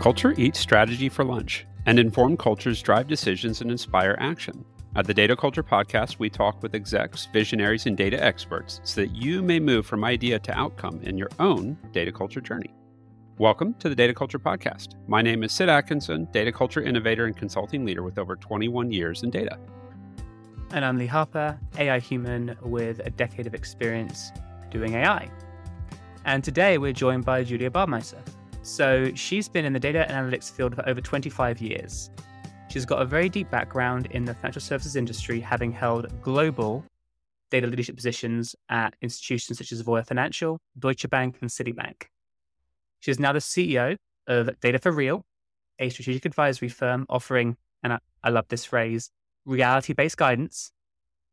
Culture eats strategy for lunch, and informed cultures drive decisions and inspire action. At the Data Culture Podcast, we talk with execs, visionaries, and data experts so that you may move from idea to outcome in your own data culture journey. Welcome to the Data Culture Podcast. My name is Sid Atkinson, data culture innovator and consulting leader with over 21 years in data. And I'm Lee Harper, AI human with a decade of experience doing AI. And today we're joined by Julia Bardmesser. So she's been in the data analytics field for over 25 years. She's got a very deep background in the financial services industry, having held global data leadership positions at institutions such as Voya Financial, Deutsche Bank, and Citibank. She is now the CEO of Data4Real, a strategic advisory firm offering, and I, I love this phrase, reality based guidance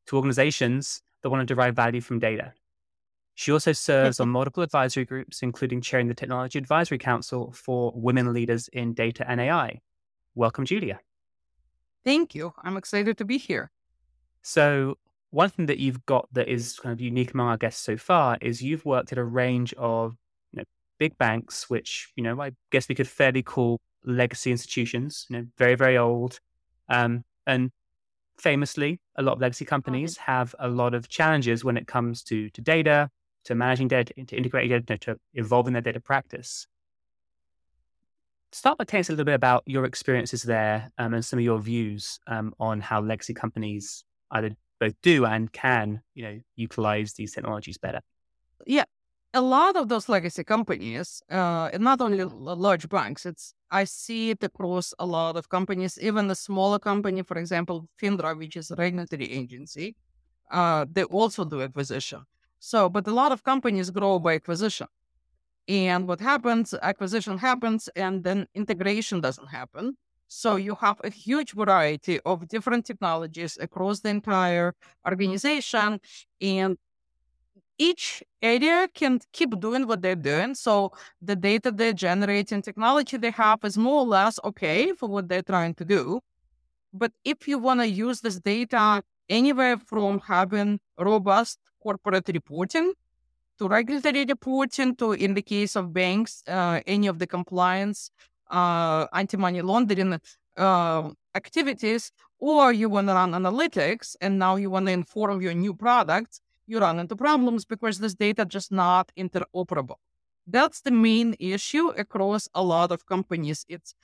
to organizations that want to derive value from data. She also serves on multiple advisory groups, including chairing the Technology Advisory Council for Women Leaders in Data and AI. Welcome, Julia. Thank you. I'm excited to be here. So, one thing that you've got that is kind of unique among our guests so far is you've worked at a range of you know, big banks, which you know I guess we could fairly call legacy institutions. You know, very very old, um, and famously, a lot of legacy companies have a lot of challenges when it comes to, to data, to managing data, to integrating data, to evolving their data practice. Start by telling us a little bit about your experiences there um, and some of your views um, on how legacy companies either both do and can, you know, utilize these technologies better. Yeah, a lot of those legacy companies, uh, and not only large banks, it's I see it across a lot of companies, even the smaller company, for example, FINRA, which is a regulatory agency, uh, they also do acquisition. So, but a lot of companies grow by acquisition. And what happens, acquisition happens, and then integration doesn't happen. So you have a huge variety of different technologies across the entire organization. And each area can keep doing what they're doing. So the data they're generating, technology they have is more or less okay for what they're trying to do. But if you want to use this data anywhere from having robust corporate reporting to regulatory reporting to, in the case of banks, uh, any of the compliance, uh, anti-money laundering uh, activities, or you want to run analytics and now you want to inform your new products, you run into problems because this data just not interoperable. That's the main issue across a lot of companies. It's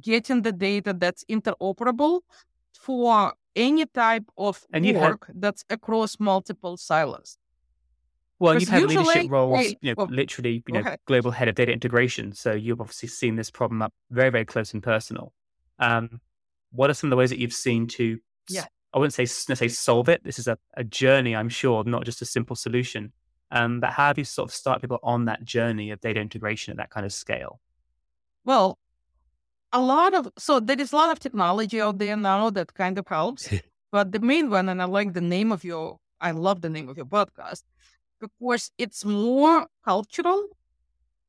getting the data that's interoperable for any type of and work had... that's across multiple silos. Well, you've had usually, leadership roles, hey, you know, well, literally, you know, okay. global head of data integration. So you've obviously seen this problem up very, very close and personal. Um, what are some of the ways that you've seen to yeah. I wouldn't say necessarily solve it. This is a, a journey, I'm sure, not just a simple solution. Um, but how do you sort of start people on that journey of data integration at that kind of scale? Well, a lot of so there is a lot of technology out there now that kind of helps. but the main one, and I like the name of your, I love the name of your podcast because it's more cultural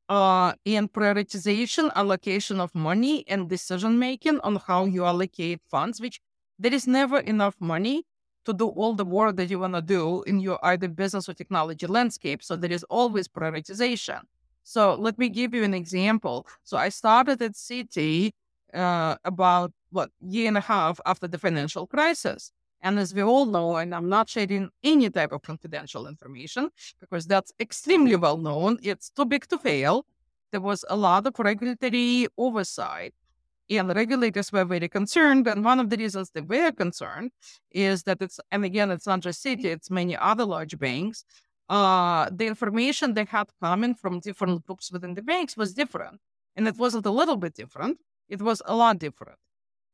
uh, and prioritization, allocation of money, and decision making on how you allocate funds, which there is never enough money to do all the work that you want to do in your either business or technology landscape. So there is always prioritization. So let me give you an example. So I started at Citi uh, about what year and a half after the financial crisis. And as we all know, and I'm not sharing any type of confidential information because that's extremely well known, it's too big to fail. There was a lot of regulatory oversight and regulators were very concerned. And one of the reasons they were concerned is that it's, and again, it's not just Citi, it's many other large banks. Uh, the information they had coming from different groups within the banks was different. And it wasn't a little bit different, it was a lot different.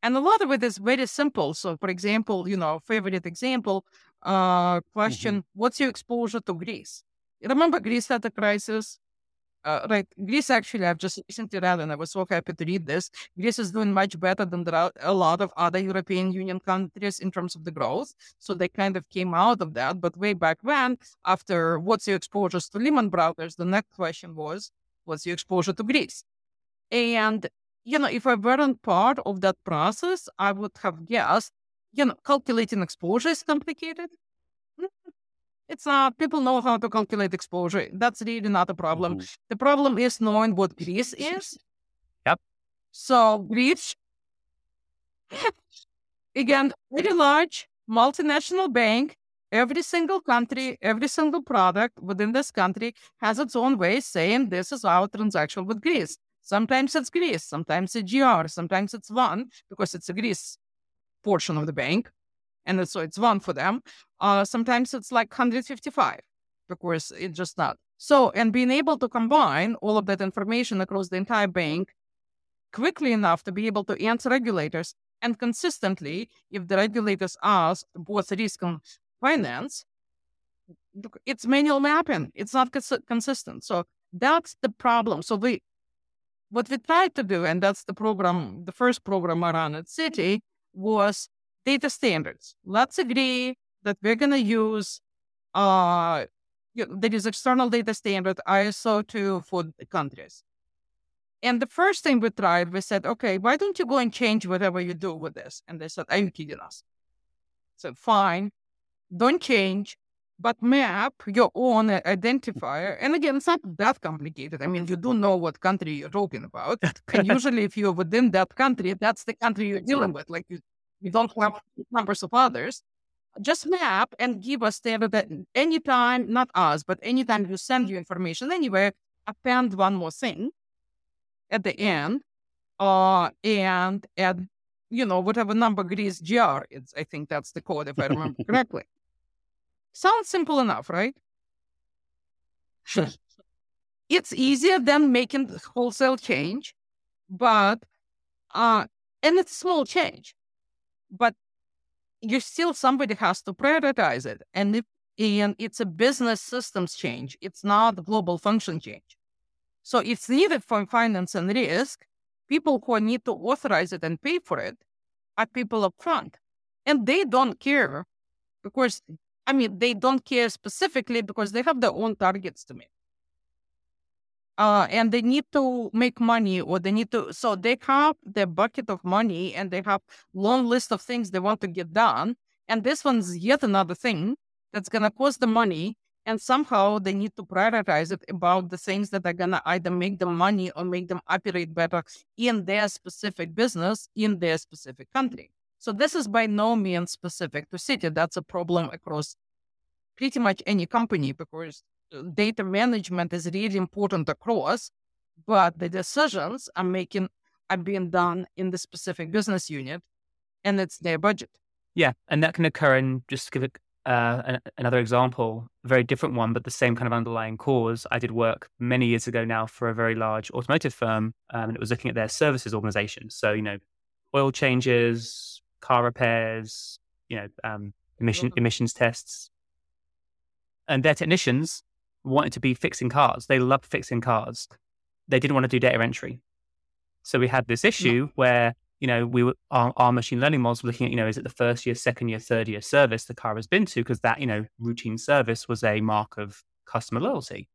And a lot of it is very simple. So, for example, you know, favorite example, uh, question, mm-hmm. what's your exposure to Greece? You remember Greece had a crisis? Uh, right, Greece actually, I've just recently read and I was so happy to read this. Greece is doing much better than a lot of other European Union countries in terms of the growth. So they kind of came out of that. But way back when, after what's your exposure to Lehman Brothers, the next question was, what's your exposure to Greece? And, you know, if I weren't part of that process, I would have guessed, you know, calculating exposure is complicated. It's not. People know how to calculate exposure. That's really not a problem. Mm-hmm. The problem is knowing what Greece is. Yep. So Greece, again, very large multinational bank. Every single country, every single product within this country has its own way saying this is our transaction with Greece. Sometimes it's Greece, sometimes it's GR, sometimes it's one because it's a Greece portion of the bank. And so it's one for them. Uh, sometimes it's like 155 because it's just not. So, and being able to combine all of that information across the entire bank quickly enough to be able to answer regulators and consistently, if the regulators ask both risk and finance, it's manual mapping. It's not cons- consistent. So that's the problem. So we, what we tried to do, and that's the program, the first program I ran at Citi was data standards. Let's agree that we're going to use, uh, you know, there is external data standard ISO 2 for the countries. And the first thing we tried, we said, okay, why don't you go and change whatever you do with this? And they said, are you kidding us? So fine, don't change, but map your own identifier. And again, it's not that complicated. I mean, you do know what country you're talking about. and usually, if you're within that country, that's the country you're dealing with. Like you, you don't have numbers of others. Just map and give us data that anytime, not us, but anytime you send you information anywhere, append one more thing at the end, uh, and add, you know, whatever number Greece GR is. I think that's the code, if I remember correctly. Sounds simple enough, right? Sure. It's easier than making wholesale change, but uh, and it's small change, but you still somebody has to prioritize it, and if and it's a business systems change. It's not global function change. So it's needed for finance and risk. People who need to authorize it and pay for it are people up front. And they don't care because, I mean, they don't care specifically because they have their own targets to meet. Uh, and they need to make money or they need to, so they have their bucket of money and they have long list of things they want to get done. And this one's yet another thing that's going to cost the money and somehow they need to prioritize it about the things that are going to either make them money or make them operate better in their specific business in their specific country. So this is by no means specific to Citi. That's a problem across pretty much any company because data management is really important across, but the decisions are making are being done in the specific business unit and it's their budget. Yeah, and that can occur in just to give it uh, an, another example, a very different one, but the same kind of underlying cause. I did work many years ago now for a very large automotive firm, um, and it was looking at their services organization. So, you know, oil changes, car repairs, you know, um, emission mm-hmm. emissions tests, and their technicians wanted to be fixing cars. They loved fixing cars. They didn't want to do data entry. So we had this issue where you know, we were, our, our, machine learning models were looking at, you know, is it the first year, second year, third year service the car has been to? Because that, you know, routine service was a mark of customer loyalty.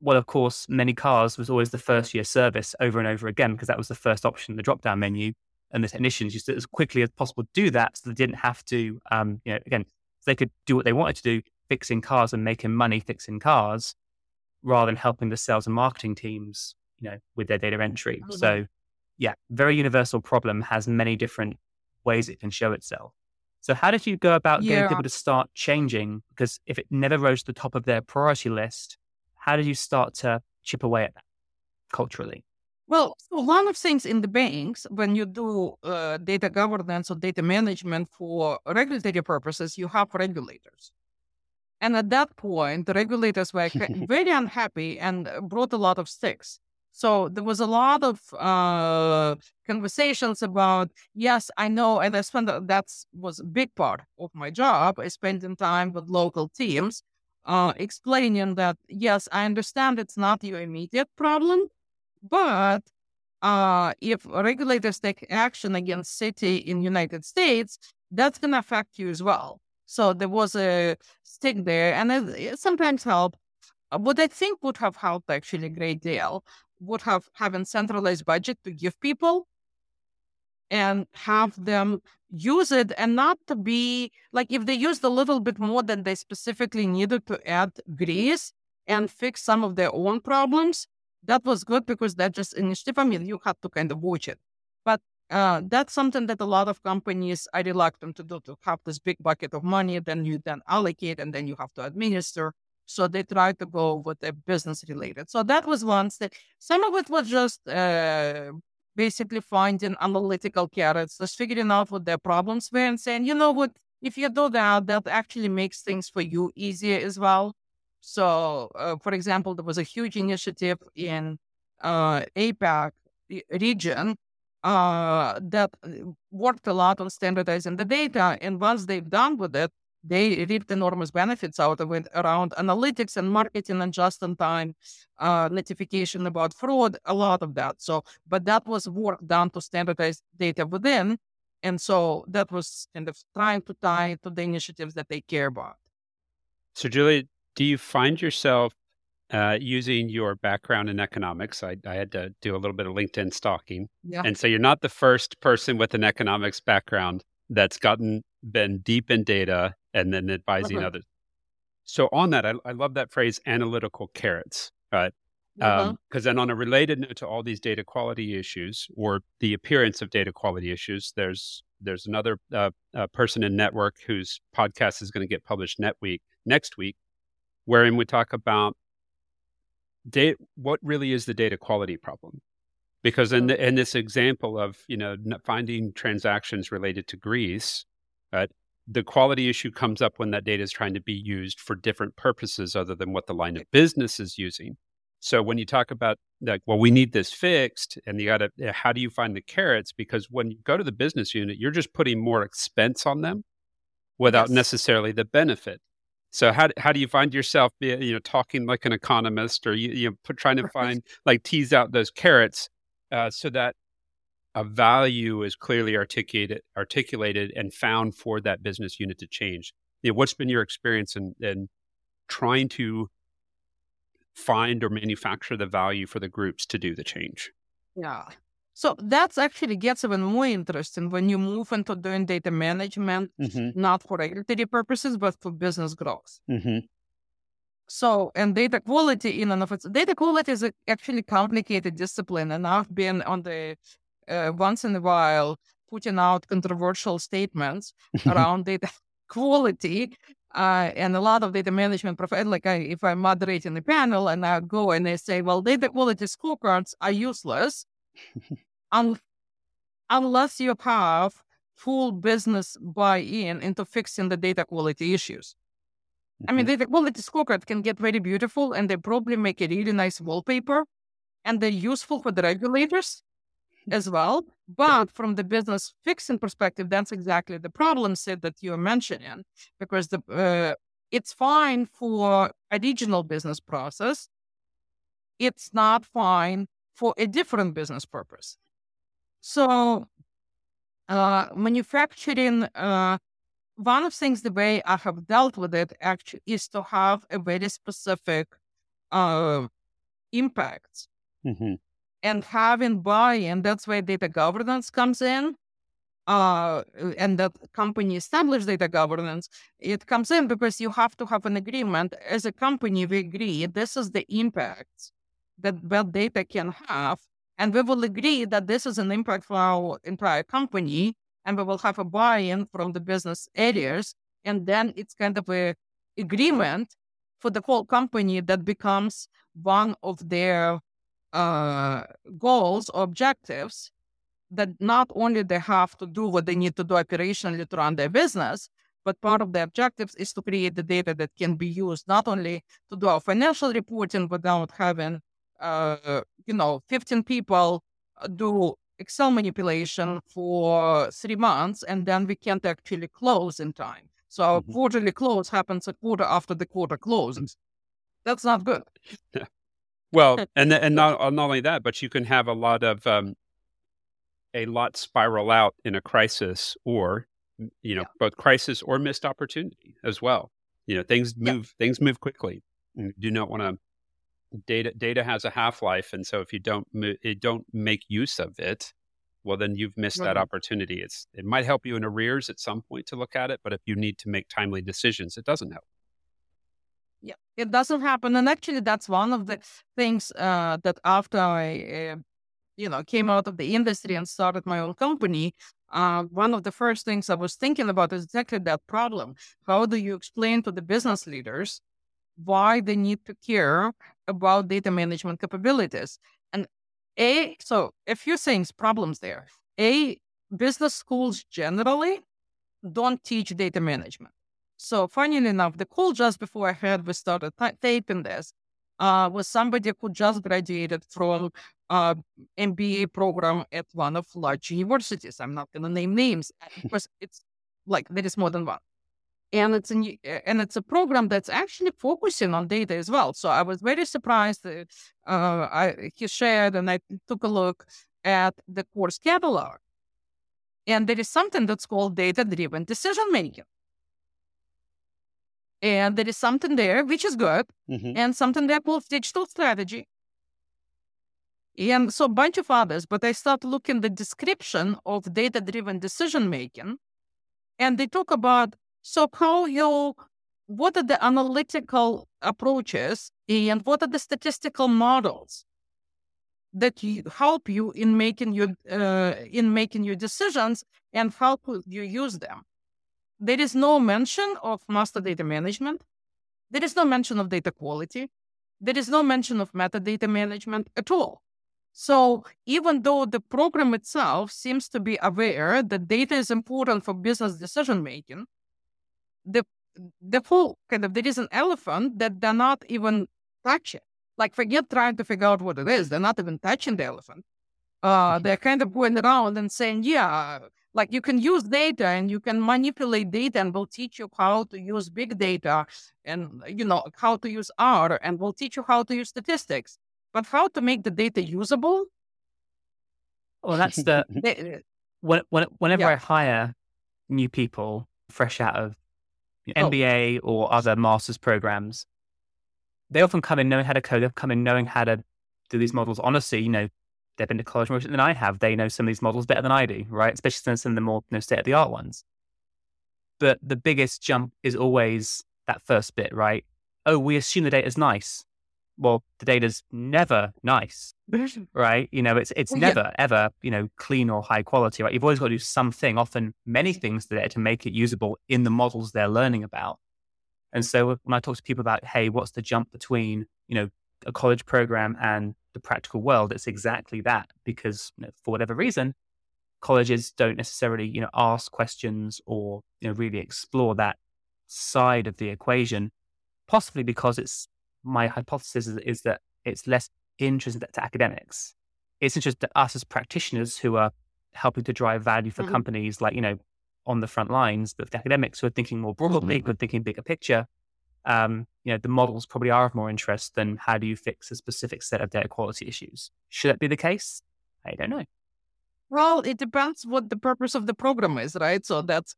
Well, of course, many cars was always the first year service over and over again because that was the first option in the drop down menu. And the technicians used to, as quickly as possible do that so they didn't have to, um, you know, again, they could do what they wanted to do, fixing cars and making money fixing cars rather than helping the sales and marketing teams, you know, with their data entry. Mm-hmm. So yeah, very universal problem has many different ways it can show itself. So how did you go about getting people to start changing? Because if it never rose to the top of their priority list, how did you start to chip away at that culturally? Well, so one of things in the banks, when you do uh, data governance or data management for regulatory purposes, you have regulators. And at that point, the regulators were very unhappy and brought a lot of sticks. So there was a lot of uh, conversations about, yes, I know, and I spent that was a big part of my job. I spending time with local teams, uh, explaining that yes, I understand it's not your immediate problem, but uh, if regulators take action against Citi in United States, that's going to affect you as well. So there was a stick there, and it, sometimes helped. Uh, what I think would have helped actually a great deal would have having centralized budget to give people and have them use it and not to be like if they used a little bit more than they specifically needed to add grease and fix some of their own problems that was good because that just initiative. I mean, you had to kind of watch it, but uh, that's something that a lot of companies are reluctant to do. To have this big bucket of money, then you then allocate, and then you have to administer. So they try to go with the business related. So that was one step. Some of it was just uh, basically finding analytical carrots, just figuring out what their problems were and saying, you know what, if you do that, that actually makes things for you easier as well. So, uh, for example, there was a huge initiative in uh, APAC region uh, that uh, worked a lot on standardizing the data. And once they've done with it, they reaped enormous benefits out of it around analytics and marketing and just in time uh, notification about fraud, a lot of that. So, but that was work done to standardize data within. And so that was kind of trying to tie to the initiatives that they care about. So, Julie, do you find yourself uh, using your background in economics? I, I, had to do a little bit of LinkedIn stalking. Yeah. And so you're not the first person with an economics background that's gotten been deep in data and then advising uh-huh. others. So on that, I, I, love that phrase, analytical carrots, right? Because uh-huh. um, then on a related note to all these data quality issues or the appearance of data quality issues, there's there's another uh, uh, person in network whose podcast is going to get published net week next week, wherein we talk about data, what really is the data quality problem because in, the, in this example of you know finding transactions related to Greece, right, the quality issue comes up when that data is trying to be used for different purposes other than what the line of business is using. So when you talk about like, well, we need this fixed, and you got to, eh, how do you find the carrots? Because when you go to the business unit, you're just putting more expense on them without yes. necessarily the benefit. So how how do you find yourself, you know, talking like an economist, or you, you know, trying to find like tease out those carrots uh, so that a value is clearly articulated articulated and found for that business unit to change. You know, what's been your experience in, in trying to find or manufacture the value for the groups to do the change? Yeah. So that's actually gets even more interesting when you move into doing data management, mm-hmm. not for regulatory purposes, but for business growth. Mm-hmm. So, and data quality in and of itself, data quality is a actually complicated discipline. And I've been on the uh, once in a while putting out controversial statements around data quality. Uh, and a lot of data management professionals, like I, if I'm moderating the panel and I go and they say, well, data quality scorecards are useless un- unless you have full business buy-in into fixing the data quality issues. I mean, mm-hmm. data quality scorecard can get very beautiful and they probably make a really nice wallpaper and they're useful for the regulators as well. But from the business fixing perspective, that's exactly the problem set that you're mentioning because the uh, it's fine for a regional business process. It's not fine for a different business purpose. So, uh, manufacturing, uh, one of the things the way I have dealt with it actually is to have a very specific uh, impact. Mm-hmm and having buy-in. That's where data governance comes in. Uh, and that company establish data governance, it comes in because you have to have an agreement. As a company, we agree this is the impact that that data can have, and we will agree that this is an impact for our entire company, and we will have a buy-in from the business areas, and then it's kind of a agreement for the whole company that becomes one of their uh, goals or objectives that not only they have to do what they need to do operationally to run their business, but part of the objectives is to create the data that can be used not only to do our financial reporting without having, uh, you know, 15 people uh, do Excel manipulation for three months and then we can't actually close in time. So our mm-hmm. quarterly close happens a quarter after the quarter closes. That's not good. Well, and and not uh, not only that, but you can have a lot of um, a lot spiral out in a crisis, or you know, yeah. both crisis or missed opportunity as well. You know, things move yeah. things move quickly. You do not want to data data has a half life, and so if you don't it don't make use of it, well, then you've missed right. that opportunity. It's it might help you in arrears at some point to look at it, but if you need to make timely decisions, it doesn't help. Yeah, it doesn't happen. And actually, that's one of the things uh, that after I, uh, you know, came out of the industry and started my own company, uh, one of the first things I was thinking about is exactly that problem. How do you explain to the business leaders why they need to care about data management capabilities? And a, so a few things, problems there. A, business schools generally don't teach data management. So, funnily enough, the call just before I had we started t- taping this uh, was somebody who just graduated from uh, MBA program at one of large universities. I'm not going to name names because it's like there is more than one, and it's a and it's a program that's actually focusing on data as well. So I was very surprised. Uh, I, he shared, and I took a look at the course catalog, and there is something that's called data-driven decision making. And there is something there which is good, mm-hmm. and something there called digital strategy. And so a bunch of others, but I start looking the description of data-driven decision making, and they talk about so how you what are the analytical approaches and what are the statistical models that you, help you in making your uh, in making your decisions and how could you use them there is no mention of master data management. There is no mention of data quality. There is no mention of metadata management at all. So even though the program itself seems to be aware that data is important for business decision making, the the full kind of there is an elephant that they're not even touching. Like forget trying to figure out what it is. They're not even touching the elephant. Uh, they're kind of going around and saying, yeah, like you can use data and you can manipulate data and we'll teach you how to use big data and you know how to use r and we'll teach you how to use statistics but how to make the data usable well that's the when, when, whenever yeah. i hire new people fresh out of know, mba oh. or other master's programs they often come in knowing how to code they come in knowing how to do these models honestly you know they've been to college more than I have. They know some of these models better than I do, right? Especially since some of the more you know, state of the art ones. But the biggest jump is always that first bit, right? Oh, we assume the data's nice. Well, the data's never nice, right? You know, it's it's well, never yeah. ever you know clean or high quality, right? You've always got to do something, often many things to to make it usable in the models they're learning about. And so uh, when I talk to people about, hey, what's the jump between you know a college program and the practical world, it's exactly that because you know, for whatever reason, colleges don't necessarily you know ask questions or you know really explore that side of the equation, possibly because it's my hypothesis is, is that it's less interesting to academics. It's interesting to us as practitioners who are helping to drive value for mm-hmm. companies like you know on the front lines, but for academics who are thinking more broadly, who are thinking bigger picture, um, you know, the models probably are of more interest than how do you fix a specific set of data quality issues. Should that be the case? I don't know. Well, it depends what the purpose of the program is, right? So that's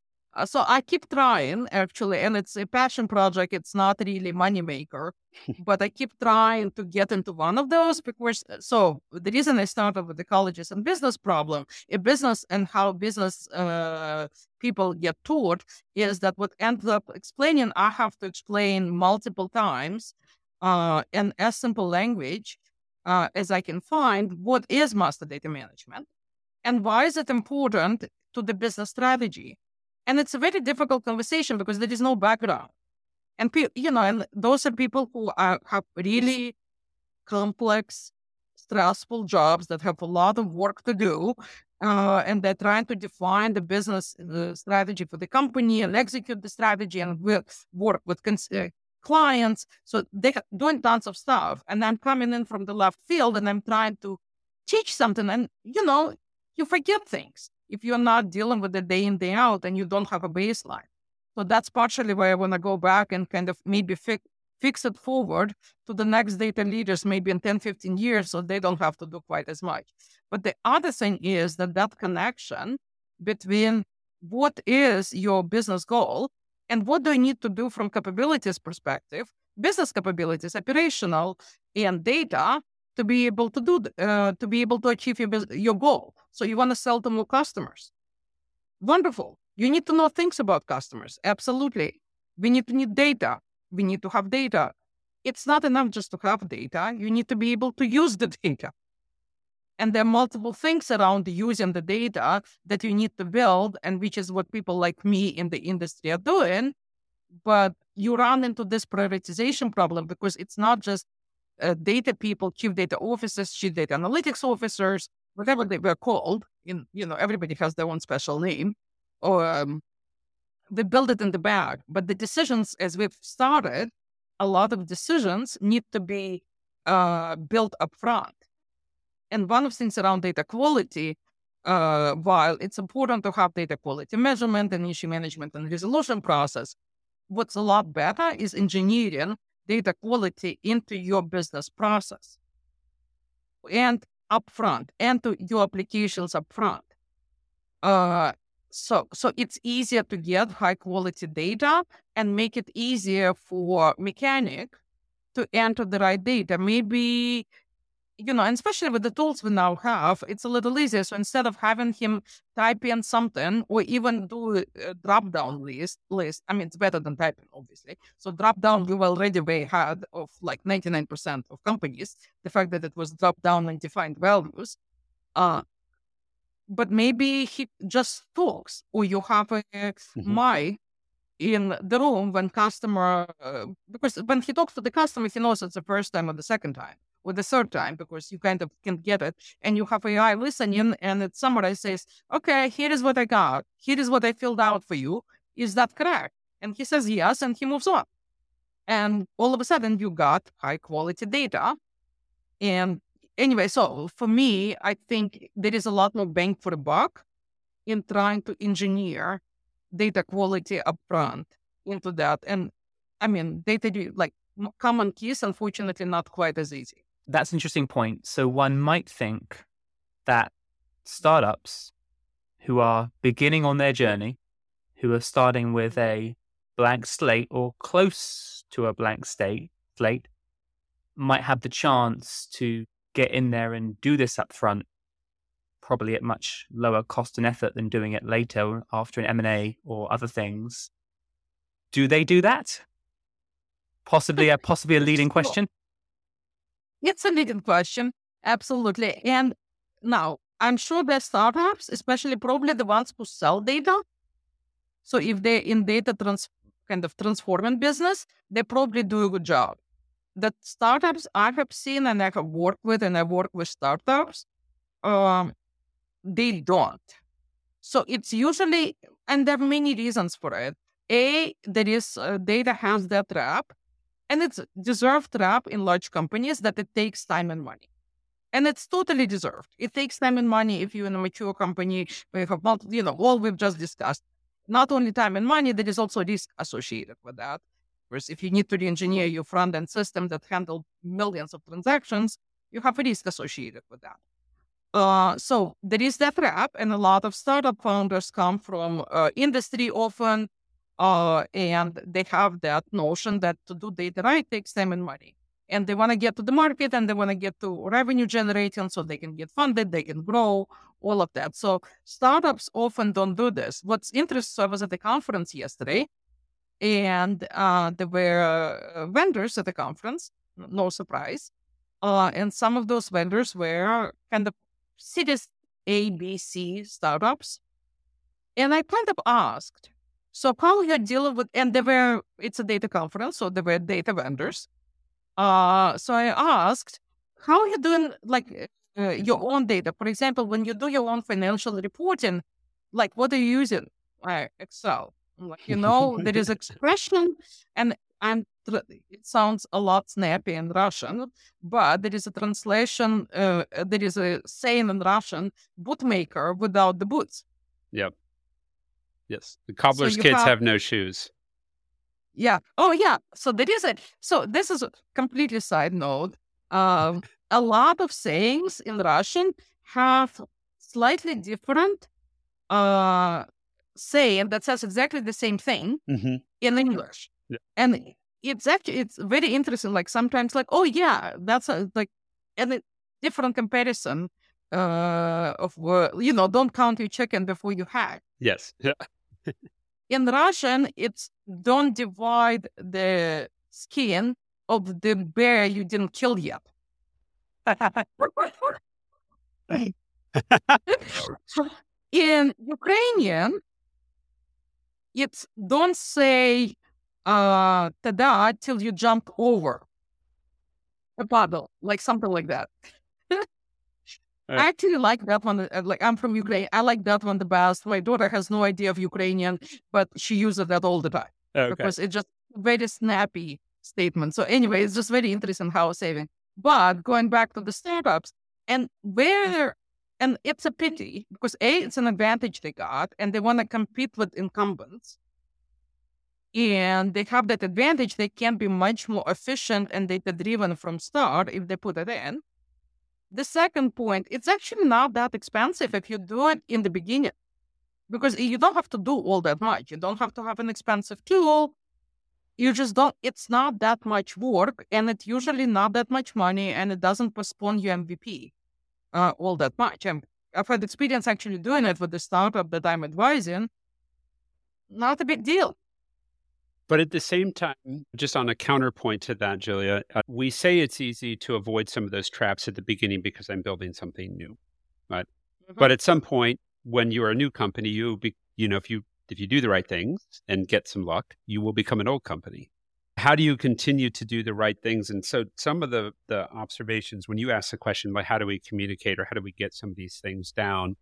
so I keep trying actually, and it's a passion project. It's not really moneymaker, but I keep trying to get into one of those because uh, so the reason I started with the colleges and business problem, a business and how business uh, people get taught is that what ends up explaining, I have to explain multiple times uh, in as simple language uh, as I can find what is master data management and why is it important to the business strategy and it's a very difficult conversation because there is no background. And, pe- you know, and those are people who are, have really complex, stressful jobs that have a lot of work to do. Uh, and they're trying to define the business strategy for the company and execute the strategy and work with cons- uh, clients. So they're doing tons of stuff. And I'm coming in from the left field and I'm trying to teach something. And, you know, you forget things if you're not dealing with it day in, day out, and you don't have a baseline. So that's partially why I want to go back and kind of maybe fix, fix it forward to the next data leaders, maybe in 10, 15 years, so they don't have to do quite as much. But the other thing is that that connection between what is your business goal and what do you need to do from capabilities perspective, business capabilities, operational, and data to be able to do uh, to be able to achieve your your goal. So you want to sell to more customers. Wonderful. You need to know things about customers. Absolutely. We need to need data. we need to have data. It's not enough just to have data. You need to be able to use the data. And there are multiple things around using the data that you need to build, and which is what people like me in the industry are doing. But you run into this prioritization problem because it's not just uh, data people, chief data officers, chief data analytics officers, whatever they were called. In you know, everybody has their own special name, or um, they build it in the back. But the decisions, as we've started, a lot of decisions need to be uh, built up front. And one of things around data quality, uh, while it's important to have data quality measurement and issue management and resolution process, what's a lot better is engineering data quality into your business process and upfront and to your applications upfront. Uh, so, so it's easier to get high quality data and make it easier for mechanic to enter the right data. Maybe you know, and especially with the tools we now have, it's a little easier. So instead of having him type in something or even do a drop down list, list, I mean, it's better than typing, obviously. So drop down, you already way ahead of like 99% of companies. The fact that it was drop down and defined values. Uh, but maybe he just talks or you have a mm-hmm. mic in the room when customer, uh, because when he talks to the customer, he knows it's the first time or the second time with the third time because you kind of can get it and you have AI listening and it summarizes, okay, here is what I got. Here is what I filled out for you. Is that correct? And he says yes, and he moves on. And all of a sudden you got high quality data. And anyway, so for me, I think there is a lot more bang for the buck in trying to engineer data quality upfront into that. And I mean, data like common keys, unfortunately, not quite as easy that's an interesting point. So one might think that startups who are beginning on their journey, who are starting with a blank slate or close to a blank state slate, might have the chance to get in there and do this up front, probably at much lower cost and effort than doing it later after an M&A or other things. Do they do that? Possibly a possibly a leading question. It's a leading question. Absolutely. And now I'm sure that startups, especially probably the ones who sell data. So if they're in data trans kind of transforming business, they probably do a good job. The startups I have seen and I have worked with and I work with startups, um, they don't. So it's usually, and there are many reasons for it. A, there is uh, data has that trap and it's deserved trap in large companies that it takes time and money. And it's totally deserved. It takes time and money if you're in a mature company where you have multiple, you know, all we've just discussed. Not only time and money, there is also risk associated with that. Whereas if you need to re-engineer your front-end system that handle millions of transactions, you have a risk associated with that. Uh, so there is that trap, and a lot of startup founders come from uh, industry often uh, and they have that notion that to do data right takes time and money. And they want to get to the market and they want to get to revenue generating so they can get funded, they can grow, all of that. So startups often don't do this. What's interesting, so I was at the conference yesterday and uh, there were uh, vendors at the conference, no surprise. Uh, and some of those vendors were kind of cities A, B, C startups. And I kind of asked, so how you're dealing with, and there were, it's a data conference, so there were data vendors. Uh, so I asked, how are you doing like uh, your own data? For example, when you do your own financial reporting, like what are you using? Uh, Excel. Like, you know, there is expression and and it sounds a lot snappy in Russian, but there is a translation, uh, there is a saying in Russian, bootmaker without the boots. Yep. Yes. The cobbler's so kids have... have no shoes. Yeah. Oh, yeah. So there is it. So this is a completely side note. Um, a lot of sayings in Russian have slightly different uh, saying that says exactly the same thing mm-hmm. in English. Yeah. And it's actually it's very interesting. Like sometimes, like oh yeah, that's a, like and a different comparison uh, of uh, you know don't count your chicken before you hatch. Yes. Yeah. in Russian, it's don't divide the skin of the bear you didn't kill yet. In Ukrainian, it's don't say uh tada till you jump over a puddle, like something like that. I actually like that one. uh, Like I'm from Ukraine. I like that one the best. My daughter has no idea of Ukrainian, but she uses that all the time Okay. because it's just very snappy statement. So anyway, it's just very interesting how saving. But going back to the startups and where and it's a pity because A, it's an advantage they got and they want to compete with incumbents. And they have that advantage, they can be much more efficient and data driven from start if they put it in. The second point, it's actually not that expensive if you do it in the beginning because you don't have to do all that much. You don't have to have an expensive tool. You just don't, it's not that much work and it's usually not that much money and it doesn't postpone your MVP uh, all that much. And I've had experience actually doing it with the startup that I'm advising. Not a big deal. But at the same time, just on a counterpoint to that, Julia, uh, we say it's easy to avoid some of those traps at the beginning because I'm building something new, right? Mhm. But at some point, when you're a new company, you be, you know, if you if you do the right things and get some luck, you will become an old company. How do you continue to do the right things? And so, some of the the observations when you ask the question, like, how do we communicate or how do we get some of these things down?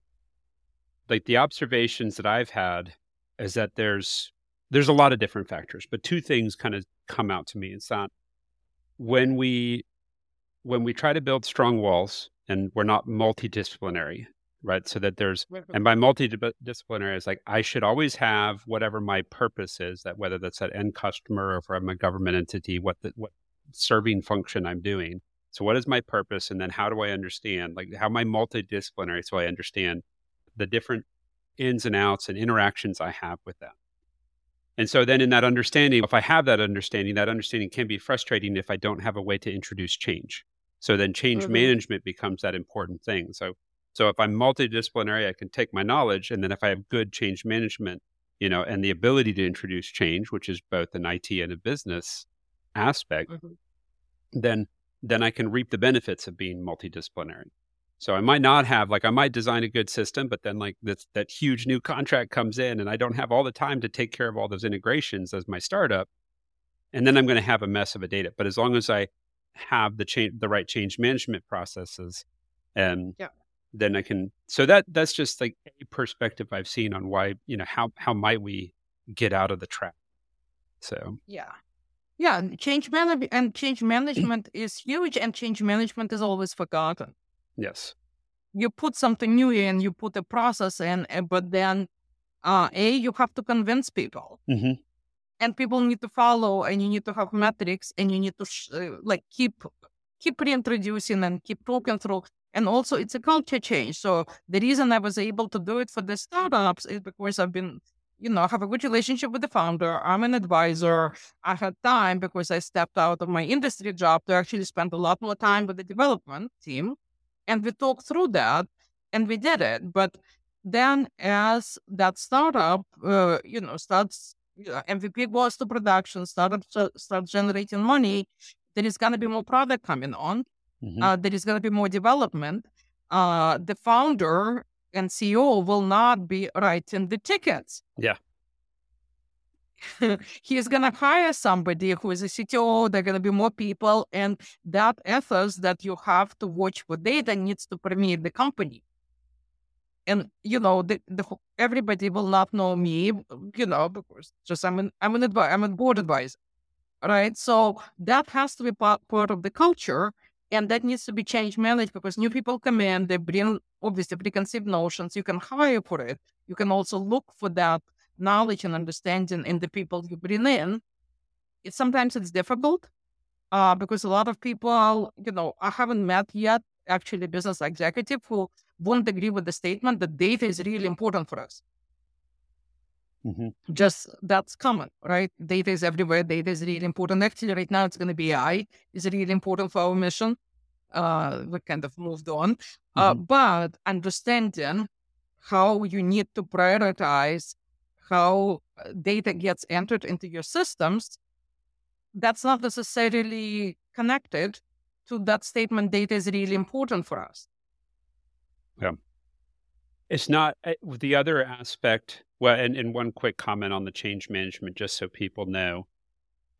Like the observations that I've had is that there's there's a lot of different factors, but two things kind of come out to me. It's that when we when we try to build strong walls and we're not multidisciplinary, right? So that there's and by multidisciplinary is like I should always have whatever my purpose is, that whether that's that end customer or if I'm a government entity, what the what serving function I'm doing. So what is my purpose? And then how do I understand like how am I multidisciplinary so I understand the different ins and outs and interactions I have with them. And so then in that understanding, if I have that understanding, that understanding can be frustrating if I don't have a way to introduce change. So then change Mhm. management becomes that important thing. So so if I'm multidisciplinary, I can take my knowledge and then if I have good change management, you know, and the ability to introduce change, which is both an IT and a business aspect, Mhm. then then I can reap the benefits of being multidisciplinary. So I might not have like I might design a good system, but then like that that huge new contract comes in and I don't have all the time to take care of all those integrations as my startup. And then I'm going to have a mess of a data. But as long as I have the change the right change management processes and Yeah. then I can so that that's just like a perspective I've seen on why, you know, how how might we get out of the trap. So Yeah. Yeah. Change management and change management is huge and change management is always forgotten. Yes. You put something new in, you put a process in, uh, but then uh, A, you have to convince people. Hmm and people need to follow and you need to have metrics and you need to sh- uh, like keep keep reintroducing and keep talking through. And also it's a culture change. So the reason i was able to do it for the startups is because i've been you know have a good relationship with the founder. I'm an advisor. I had time because i stepped out of my industry job to actually spend a lot more time with the development team and we talked through that and we did it but then as that startup uh, you know starts yeah, MVP goes to production, startup st- start generating money, there is going to be more product coming on. Mhm. Uh, there is going to be more development. Uh, the founder and CEO will not be writing the tickets. Yeah. He's going to hire somebody who is a CTO. There are going to be more people. And that ethos that you have to watch for data needs to permeate the company. And you know, the, the everybody will not know me, you know, because just I'm an I'm an I'm a board advisor, right? So that has to be part, part of the culture, and that needs to be change managed because new people come in, they bring obviously preconceived notions. You can hire for it. You can also look for that knowledge and understanding in the people you bring in. It sometimes it's difficult, uh, because a lot of people, you know, I haven't met yet actually business executive who won't agree with the statement that data is really important for us. Mhm. Just that's common, right? Data is everywhere. Data is really important. Actually, right now it's going to be AI is really important for our mission. Uh, we kind of moved on, uh, but understanding how you need to prioritize how uh, data gets entered into your systems that's not necessarily connected to that statement data is really important for us. Yeah. It's not eh, the other aspect. Well, and, and one quick comment on the change management, just so people know.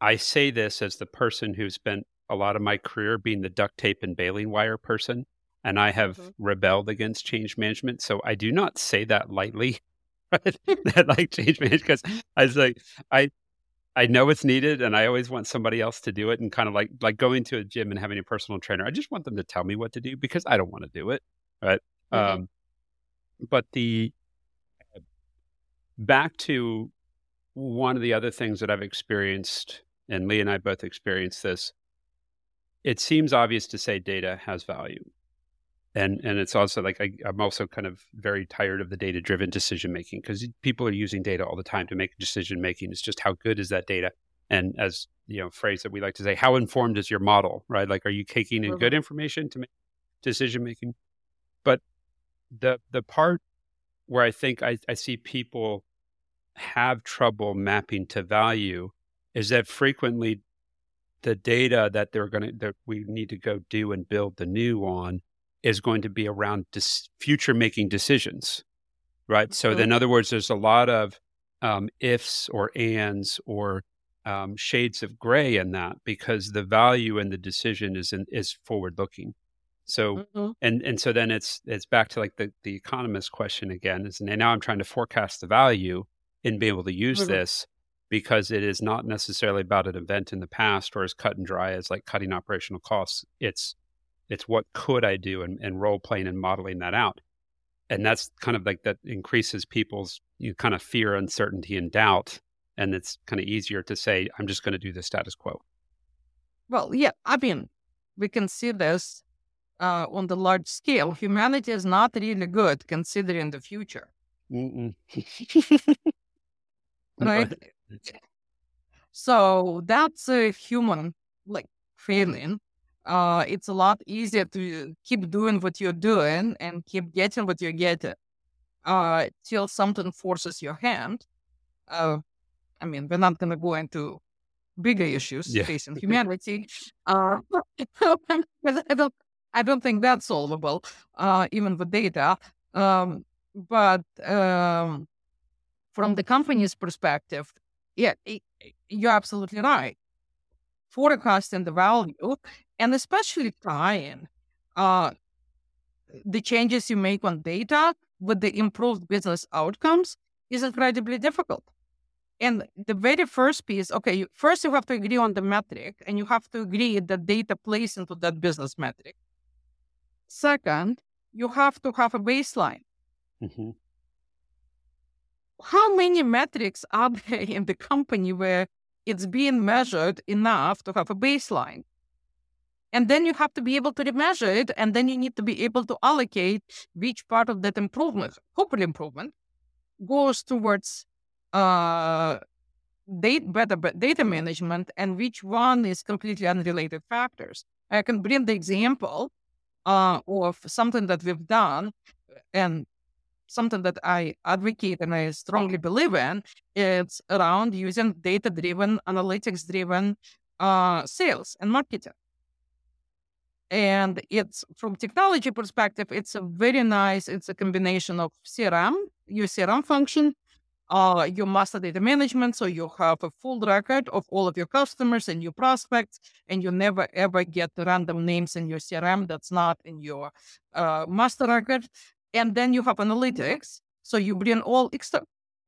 I say this as the person who spent a lot of my career being the duct tape and baling wire person, and I have mm-hmm. rebelled against change management. So I do not say that lightly. that like change management because I was like I I know it's needed and I always want somebody else to do it and kind of like like going to a gym and having a personal trainer. I just want them to tell me what to do because I don't want to do it. Right. Mm-hmm. Um, but the back to one of the other things that I've experienced, and Lee and I both experienced this. It seems obvious to say data has value, and and it's also like I, am also kind of very tired of the data driven decision making because people are using data all the time to make decision making. It's just how good is that data, and as you know, phrase that we like to say, how informed is your model, right? Like, are you taking in good mm-hmm. information to make decision making? But the the part where I think I, I see people have trouble mapping to value is that frequently the data that they're going to that we need to go do and build the new on is going to be around dis- future making decisions, right? So, in other words, there's a lot of um, ifs or ands or um, shades of gray in that because the value in the decision is in, is forward looking. So mm-hmm. and and so then it's it's back to like the the economist question again is and now I'm trying to forecast the value and be able to use mm-hmm. this because it is not necessarily about an event in the past or as cut and dry as like cutting operational costs. It's it's what could I do and, and role playing and modeling that out. And that's kind of like that increases people's you know, kind of fear, uncertainty, and doubt. And it's kind of easier to say, I'm just going to do the status quo. Well, yeah, I mean, we can see this uh, on the large scale. Humanity is not really good considering the future. right? So that's a human like feeling uh, it's a lot easier to keep doing what you're doing and keep getting what you're getting uh, till something forces your hand. Uh, I mean, we're not going to go into bigger issues yeah. facing humanity. uh, I don't, I don't think that's solvable, uh, even with data. Um, but um, from the company's perspective, yeah, it, you're absolutely right. Forecasting the value and especially tying uh, the changes you make on data with the improved business outcomes is incredibly difficult. And the very first piece, okay, you, first you have to agree on the metric and you have to agree that data plays into that business metric. Second, you have to have a baseline. Mm-hmm. How many metrics are there in the company where it's being measured enough to have a baseline? And then you have to be able to measure it. And then you need to be able to allocate which part of that improvement, hopefully improvement, goes towards uh, data, better data management and which one is completely unrelated factors. I can bring the example uh, of something that we've done and something that I advocate and I strongly believe in. It's around using data driven, analytics driven uh, sales and marketing. And it's from technology perspective, it's a very nice, it's a combination of CRM, your CRM function, uh, your master data management. So you have a full record of all of your customers and your prospects, and you never ever get random names in your CRM that's not in your uh, master record. And then you have analytics. So you bring all extra,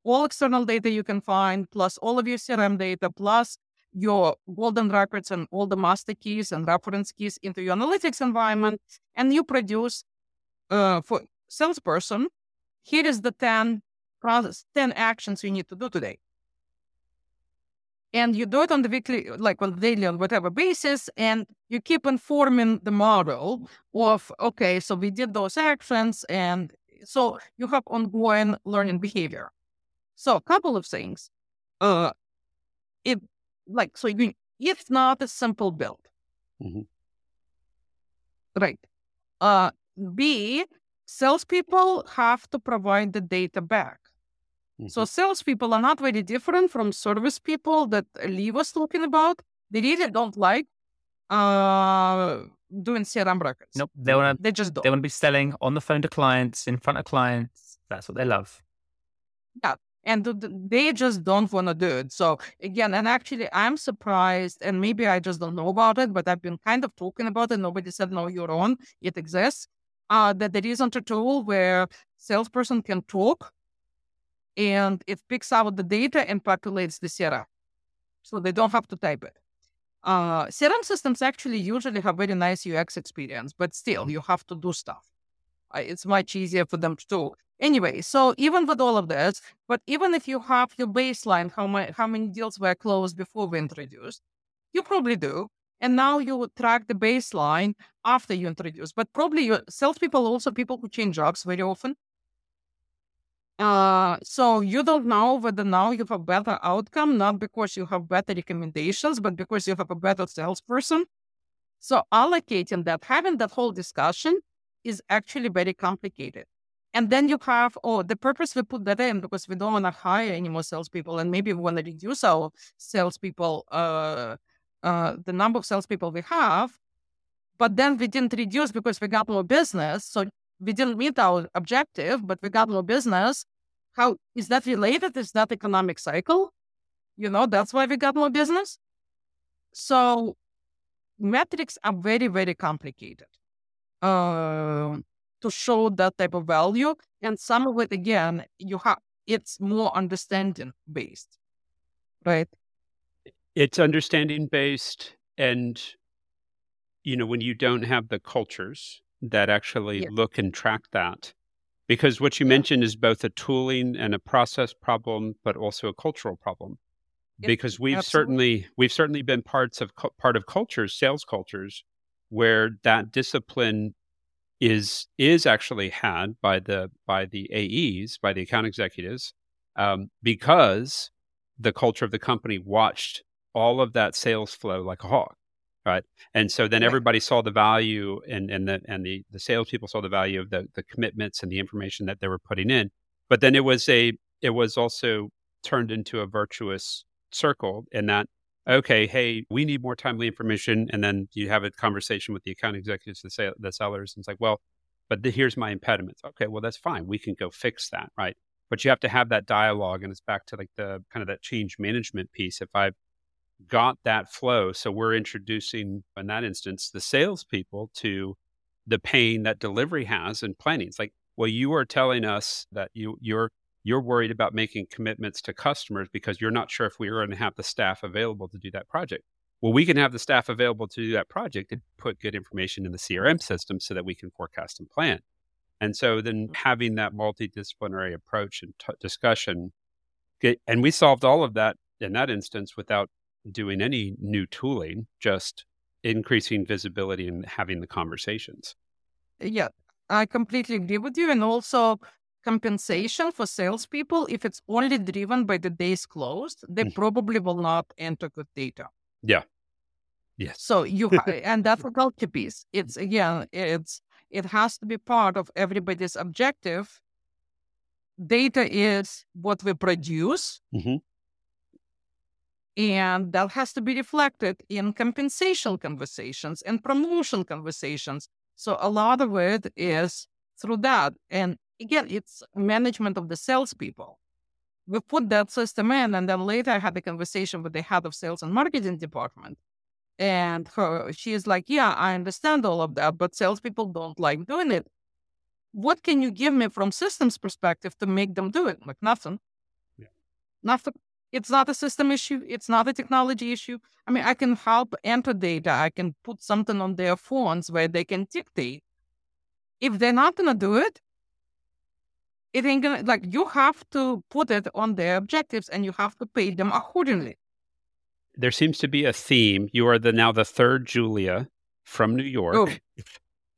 all external data you can find, plus all of your CRM data, plus your golden records and all the master keys and reference keys into your analytics environment, and you produce uh, for salesperson, here is the 10 process, 10 actions you need to do today. And you do it on the weekly, like on daily, on whatever basis, and you keep informing the model of, okay, so we did those actions, and so you have ongoing learning behavior. So a couple of things. Uh, it like so you it's not a simple build mm-hmm. right uh b salespeople have to provide the data back mm-hmm. so salespeople are not very different from service people that lee was talking about they really don't like uh, doing CRM records. Nope. They want to. They just don't. They want to be selling on the phone to clients, in front of clients. That's what they love. Yeah. And th- th- they just don't want to do it. So again, and actually, I'm surprised, and maybe I just don't know about it, but I've been kind of talking about it. Nobody said no, you're on. It exists. Uh, that there isn't a tool where salesperson can talk, and it picks out the data and populates the CRM, so they don't have to type it. Uh, CRM systems actually usually have very nice UX experience, but still, you have to do stuff. Uh, it's much easier for them to do. Anyway, so even with all of this, but even if you have your baseline, how many how many deals were closed before we introduced, you probably do. And now you track the baseline after you introduce. But probably your salespeople also people who change jobs very often. Uh, so you don't know whether now you have a better outcome, not because you have better recommendations, but because you have a better salesperson. So allocating that, having that whole discussion is actually very complicated. And then you have, oh, the purpose we put that in because we don't want to hire any more salespeople, and maybe we want to reduce our salespeople, uh, uh, the number of salespeople we have. But then we didn't reduce because we got more business. So we didn't meet our objective, but we got more business. How is that related? Is that economic cycle? You know, that's why we got more business. So metrics are very, very complicated uh, to show that type of value. And some of it, again, you have it's more understanding based, right? It's understanding based, and you know, when you don't have the cultures that actually Yeah. look and track that, because what you Yeah. mentioned is both a tooling and a process problem, but also a cultural problem. Yep, Because we've absolutely. certainly we've certainly been parts of part of cultures, sales cultures, where that discipline is is actually had by the by the AEs, by the account executives, um, because the culture of the company watched all of that sales flow like a hawk, right? And so then Right. everybody saw the value, and and the and the the salespeople saw the value of the the commitments and the information that they were putting in. But then it was a it was also turned into a virtuous circle in that okay, hey, we need more timely information, and then you have a conversation with the account executives, the sale, the sellers, and it's like, well, but the, here's my impediments. Okay, well that's fine. We can go fix that, right? But you have to have that dialogue, and it's back to like the kind of that change management piece. If I've got that flow, so we're introducing in that instance the salespeople to the pain that delivery has in planning. It's like, well, you are telling us that you you're you're worried about making commitments to customers because you're not sure if we are going to have the staff available to do that project. Well, we can have the staff available to do that project and put good information in the CRM system so that we can forecast and plan. And so then mm-hmm. having that multidisciplinary approach and t- discussion, get, and we solved all of that in that instance without doing any new tooling, just increasing visibility and having the conversations. Yeah, I completely agree with you. And also, compensation for salespeople, if it's only driven by the days closed, they Mm. probably will not enter good data. Yeah. Yes. So you and that's a culture piece. It's again, it's it has to be part of everybody's objective. Data is what we produce, Mhm. And that has to be reflected in compensation conversations and promotion conversations. So a lot of it is through that. And again, it's management of the salespeople. We put that system in, and then later I had a conversation with the head of sales and marketing department. And her, she is like, Yeah, I understand all of that, but salespeople don't like doing it. What can you give me from systems perspective to make them do it? Like nothing. Yeah. Nothing. It's not a system issue. It's not a technology issue. I mean, I can help enter data. I can put something on their phones where they can dictate. If they're not gonna do it, it ain't gonna like you have to put it on their objectives and you have to pay them accordingly. There seems to be a theme. You are the now the third Julia from New York oh.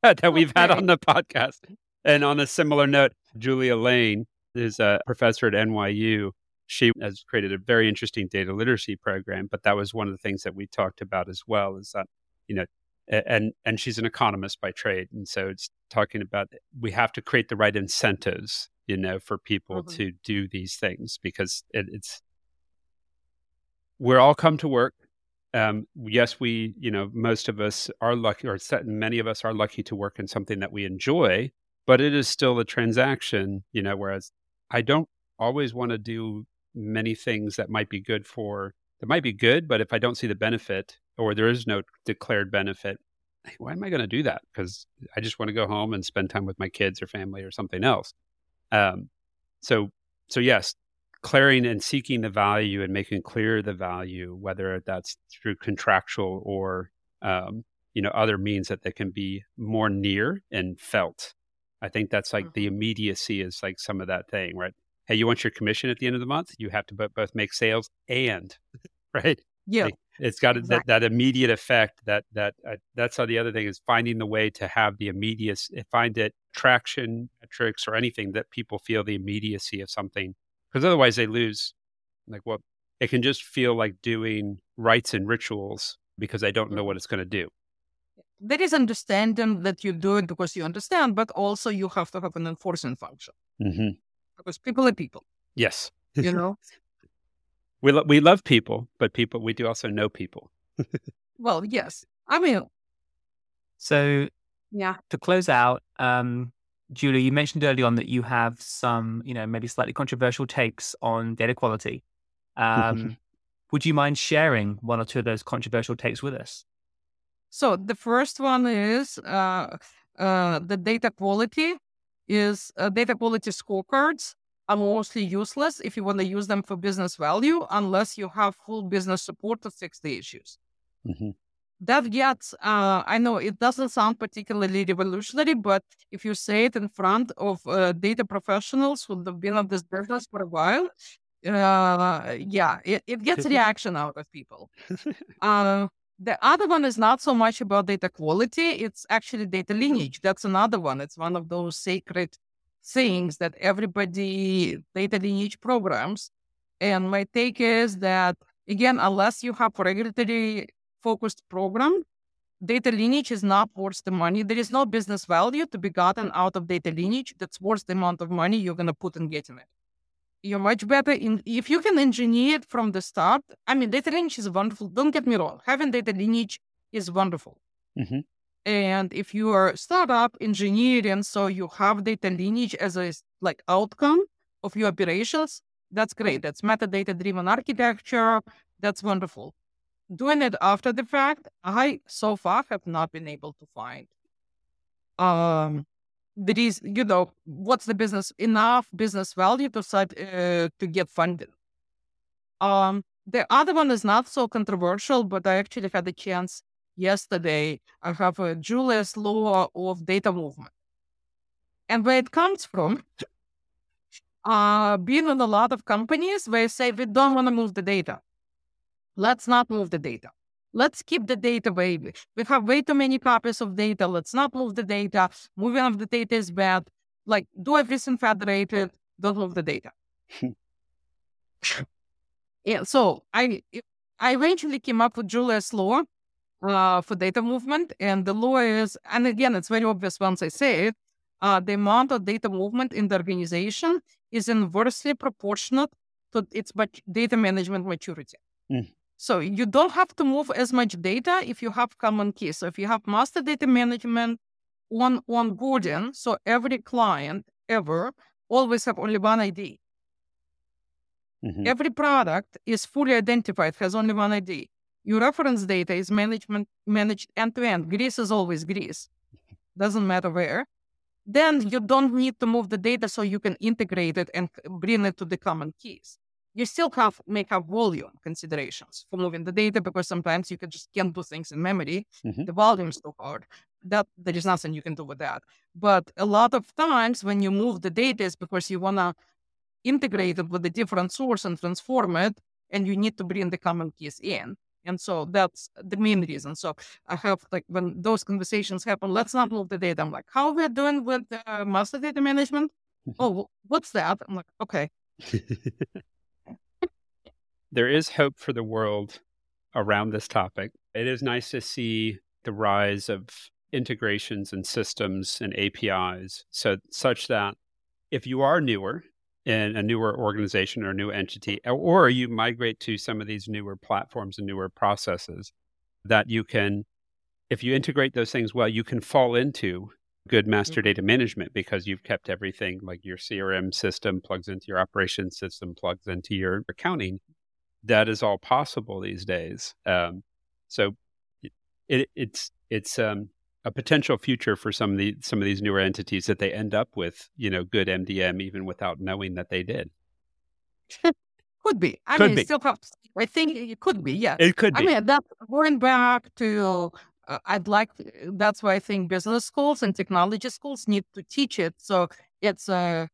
that we've had on the podcast. And on a similar note, Julia Lane is a professor at NYU. She has created a very interesting data literacy program, but that was one of the things that we talked about as well is that, you know, and and she's an economist by trade. And so it's talking about we have to create the right incentives, you know, for people Mhm. to do these things because it, it's we're all come to work um, yes, we, you know, most of us are lucky, or many of us are lucky to work in something that we enjoy, but it is still a transaction, you know, whereas I don't always want to do many things that might be good for, that might be good, but if I don't see the benefit or there is no declared benefit, why am I going to do that? Because I just want to go home and spend time with my kids or family or something else. Um, so, so yes, clearing and seeking the value and making clear the value, whether that's through contractual or um, you know other means that they can be more near and felt. I think that's like mm-hmm. the immediacy is like some of that thing, right? Hey, you want your commission at the end of the month? You have to both make sales and right. Yeah, like, it's got exactly. that, that immediate effect. That that uh, that's how the other thing is finding the way to have the immediate find it traction metrics or anything that people feel the immediacy of something because otherwise they lose like what it can just feel like doing rites and rituals because they don't know what mm-hmm. it's going to do there is understanding that you do it because you understand but also you have to have an enforcement function mm-hmm. Because people are people yes. you know? We, lo- we love people but people we do also know people. Well yes i mean so yeah. to close out um Julia, you mentioned early on that you have some, you know, maybe slightly controversial takes on data quality. Um, would you mind sharing one or two of those controversial takes with us? So the first one is uh, uh, the data quality is uh, data quality scorecards. Are mostly useless if you want to use them for business value unless you have full business support to fix the issues. Mm-hmm. That gets uh, i know it doesn't sound particularly revolutionary but if you say it in front of uh, data professionals who have been in this business for a while uh, yeah it, it gets reaction out of people. Uh, the other one is not so much about data quality it's actually data mm-hmm. lineage that's another one it's one of those sacred things that everybody data lineage programs and my take is that again unless you have a regulatory focused program, data lineage is not worth the money. There is no business value to be gotten out of data lineage that's worth the amount of money you're going to put in getting it. You're much better in if you can engineer it from the start. I mean, data lineage is wonderful. Don't get me wrong. Having data lineage is wonderful. Mm-hmm. And if you are startup engineering, so you have data lineage as a like outcome of your operations, that's great. That's metadata driven architecture. That's wonderful doing it after the fact, I so far have not been able to find. Um, there is, you know, what's the business enough business value to start uh, to get funded. Um, the other one is not so controversial, but I actually had a chance yesterday. I have a Julia's law of data movement, and where it comes from. Uh, being in a lot of companies where say we don't want to move the data Let's not move the data. Let's keep the data way. We have way too many copies of data. Let's not move the data. Moving of the data is bad. Like, do everything federated. Don't move the data. yeah. So I I eventually came up with Julia's law uh, for data movement, and the law is, and again, it's very obvious once I say it. Uh, the amount of data movement in the organization is inversely proportional to its data management maturity. Mm. So you don't have to move as much data if you have common key. So if you have master data management on onboarding, so every client ever always have only one ID. Mm-hmm. Every product is fully identified, has only one ID. Your reference data is management managed end to end. Greece is always Greece. Doesn't matter where. Then you don't need to move the data so you can integrate it and bring it to the common keys you still have make have volume considerations for moving the data because sometimes you can just can't do things in memory. Mm-hmm. The volume is too hard. That there is nothing you can do with that. But a lot of times when you move the data is because you wanna integrate it with a different source and transform it, and you need to bring the common keys in. And so that's the main reason. So I have like when those conversations happen, let's not move the data. I'm like, how we're doing with uh, master data management? Mm-hmm. Oh, what's that? I'm like, okay. there is hope for the world around this topic. It is nice to see the rise of integrations and systems and APIs so such that if you are newer in a newer organization or a new entity, or you migrate to some of these newer platforms and newer processes that you can, if you integrate those things well, you can fall into good master mm-hmm. data management because you've kept everything like your CRM system plugs into your operations system, plugs into your accounting. That is all possible these days. Um, so it, it's it's um, a potential future for some of the some of these newer entities that they end up with, you know, good MDM even without knowing that they did. could be. I could mean, be. still, I think it could be. Yeah, it could be. I mean, that going back to, uh, I'd like. That's why I think business schools and technology schools need to teach it. So it's uh,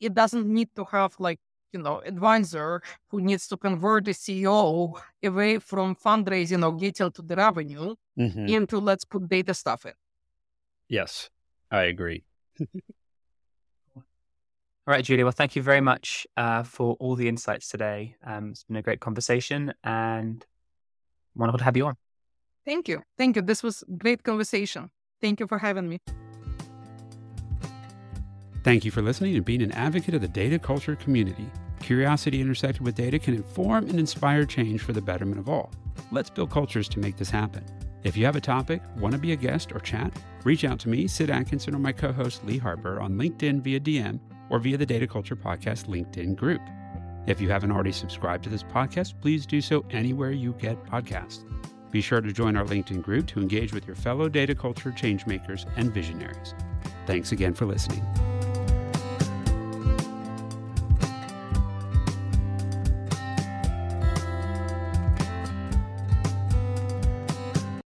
it doesn't need to have like you know advisor who needs to convert the CEO away from fundraising or getting to the revenue mm-hmm. into let's put data stuff in. Yes, I agree. All right, Julia. Well, thank you very much uh, for all the insights today. Um, it's been a great conversation and wonderful to have you on. Thank you. Thank you. This was great conversation. Thank you for having me. Thank you for listening and being an advocate of the data culture community. Curiosity intersected with data can inform and inspire change for the betterment of all. Let's build cultures to make this happen. If you have a topic, want to be a guest, or chat, reach out to me, Sid Atkinson, or my co host Lee Harper on LinkedIn via DM or via the Data Culture Podcast LinkedIn group. If you haven't already subscribed to this podcast, please do so anywhere you get podcasts. Be sure to join our LinkedIn group to engage with your fellow data culture changemakers and visionaries. Thanks again for listening.